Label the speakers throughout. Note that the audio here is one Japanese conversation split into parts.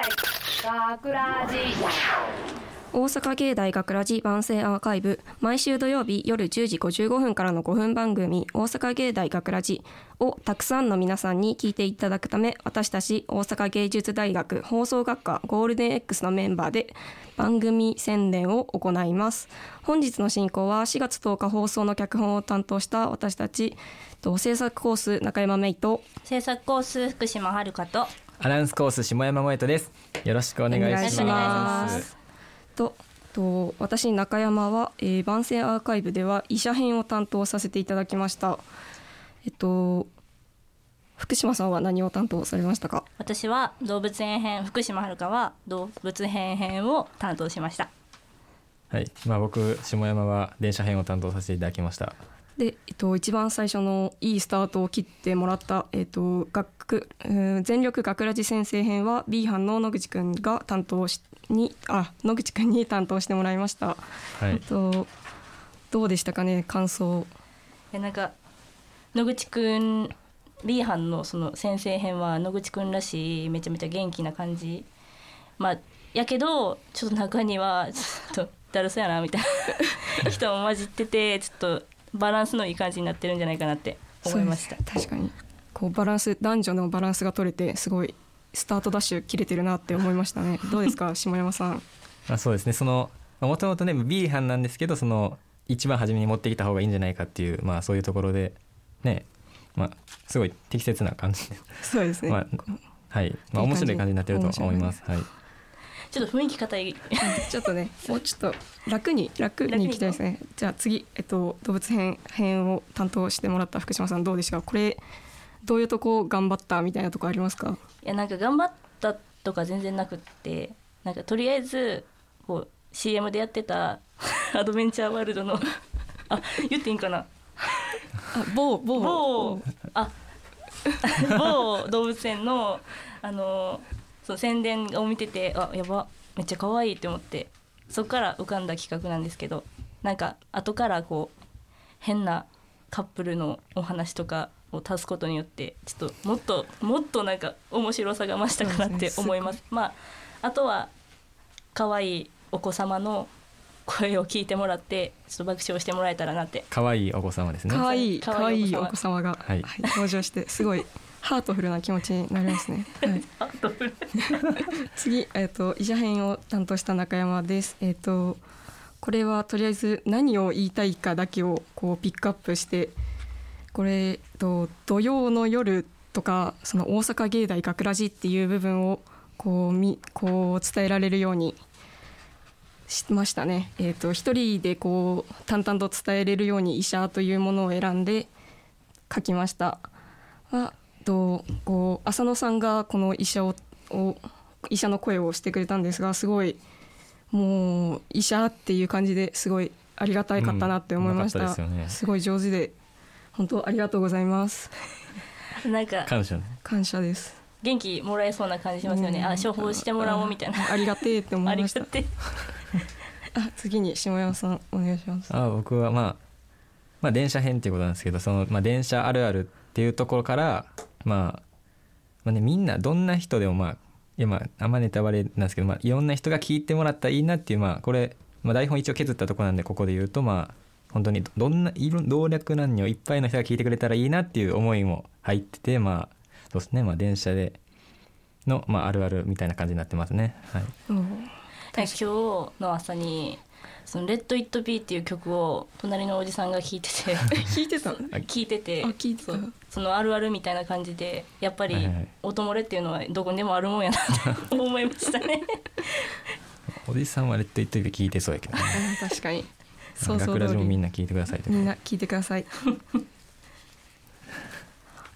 Speaker 1: 学ラジ。
Speaker 2: 大阪芸大学ラジ番宣アーカイブ。毎週土曜日夜10時55分からの5分番組「大阪芸大学ラジ。をたくさんの皆さんに聞いていただくため私たち大阪芸術大学放送学科ゴールデン X のメンバーで番組宣伝を行います。本日の進行は4月10日放送の脚本を担当した私たちと制作コース中山芽衣と
Speaker 3: 制作コース福島遥と
Speaker 4: アナウンスコース下山萌とです。よろしくお願いしま。
Speaker 2: ますすとと私中山は、えー番宣アーカイブでは医者編を担当させていただきましたえっと福島さんは何を担当されましたか？
Speaker 3: 私は動物園編福島遥は動物園編を担当しました
Speaker 4: はい、まあ僕下山は電車編を担当させていただきました。
Speaker 2: で、えっと、一番最初のいいスタートを切ってもらった、えっと、学うん全力学ラジ先生編は B 班の野口くんが担当しにあ野口くんに担当してもらいました、
Speaker 4: は
Speaker 2: えっ
Speaker 4: い、
Speaker 2: とどうでしたかね感想。
Speaker 3: えなんか野口くん B 班のその先生編は野口くんらしいめちゃめちゃ元気な感じ。まあやけどちょっと中にはちょっとだるそうやなみたいな人も混じっててちょっとバランスのいい感じになってるんじゃないかなって思いました。
Speaker 2: 確かに。こうバランス男女のバランスが取れてすごいスタートダッシュ切れてるなって思いましたね。どうですか下山さん？
Speaker 4: まあそうですね。そのもともとね B 班なんですけど、その一番初めに持ってきた方がいいんじゃないかっていうまあそういうところでね、まあすごい適切な感じで、
Speaker 2: そうですね、
Speaker 4: まあはい、まあ面白い感じになってると思います。はい。
Speaker 3: ちょっと雰囲気硬い。
Speaker 2: ちょっとね もうちょっと楽に楽にいきたいですね。じゃあ次、えっと、動物編編を担当してもらった福島さんどうでしたかこれどういうとこ頑張ったみたいなとこありますか？
Speaker 3: いやなんか頑張ったとか全然なくってなんかとりあえずこう CM でやってた アドベンチャーワールドのあ言っていいんかな？
Speaker 2: あ某某。
Speaker 3: 某あ 某動物園のあのその宣伝を見ててあやばめっちゃ可愛いって思ってそこから浮かんだ企画なんですけどなんか後からこう変なカップルのお話とかを足すことによってちょっともっともっとなんか面白さが増したかなって思います。まああとは可愛いお子様の声を聞いてもらってちょっと爆笑してもらえたらなって。
Speaker 4: 可愛いお子様ですね。
Speaker 2: かわいいかわいいお
Speaker 3: 可愛いお子
Speaker 2: 子様が、
Speaker 4: はい
Speaker 2: 登場してすごいハートフルな気持ちになりますね、はい、次、えっと医者編を担当した中山です。えっ、とこれはとりあえず何を言いたいかだけをこうピックアップしてこれ、えっと土曜の夜とかその大阪芸大学ラジっていう部分をこうみこう伝えられるようにしましたね。えっ、と一人でこう淡々と伝えれるように医者というものを選んで書きました。はとこう浅野さんがこの医者をを医者の声をしてくれたんですがすごいもう医者っていう感じですごいありがたいかったなって思いました,、
Speaker 4: うんたですよね。
Speaker 2: すごい上手で本当ありがとうございます。
Speaker 3: なんか
Speaker 4: 感謝ね。
Speaker 2: 感謝です。
Speaker 3: 元気もらえそうな感じしますよね、
Speaker 2: うん。
Speaker 3: あ処方してもらおうみたいな。
Speaker 2: ありがてえって思
Speaker 3: あ
Speaker 2: いました。
Speaker 3: りがて。
Speaker 2: あ次に下山さんお願いします。
Speaker 4: あ僕はまあまあ電車編っていうことなんですけどその、まあ、電車あるあるっていうところから、まあ、まあねみんなどんな人でもまあいやまああんまネタバレなんですけど、まあ、いろんな人が聞いてもらったらいいなっていうまあこれ、まあ、台本一応削ったところなんでここで言うとまあ本当にどどんないろ老若男女いっぱいの人が聞いてくれたらいいなっていう思いも入っててまあそうですね。まあ電車での、まあ、あるあるみたいな感じになってますね。はい。
Speaker 2: うん。
Speaker 3: 今日の朝に「そのレッド・イット・ビー」っていう曲を隣のおじさんが聴いてて
Speaker 2: 聞いてた
Speaker 3: 聞いてて
Speaker 2: あ聞いてた。
Speaker 3: そうそのあるあるみたいな感じでやっぱり音漏れっていうのはどこにでもあるもんやなって 思いましたね。
Speaker 4: おじさんはレッド・イット・ビー聞いてそうやけどね。
Speaker 2: あ確かに。想像
Speaker 4: 学ラ
Speaker 2: 通り
Speaker 4: ジもみんな聞いてくださいと
Speaker 2: みんな聞いてください。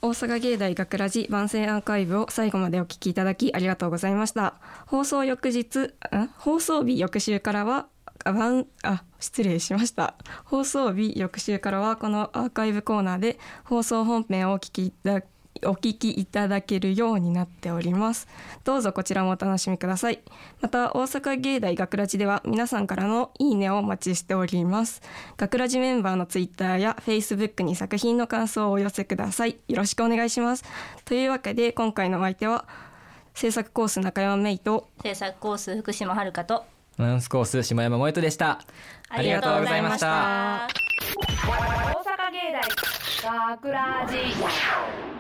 Speaker 2: 大阪芸大学ラジ番宣アーカイブを最後までお聞きいただきありがとうございました。放送翌日ん放送日翌週からはあ番あ失礼しました。放送日翌週からはこのアーカイブコーナーで放送本編をお聞きいただお聞きいただけるようになっております。どうぞこちらもお楽しみください。また大阪芸大学ラジでは皆さんからのいいねをお待ちしております。学ラジメンバーのツイッターやフェイスブックに作品の感想をお寄せください。よろしくお願いします。というわけで今回のお相手は制作コース中山芽衣と
Speaker 3: 制作コース福島遥と
Speaker 4: アナウンスコース下山萌人でした。ありがとうございました。
Speaker 3: ありがとうございました。
Speaker 1: 大阪芸大学ラジ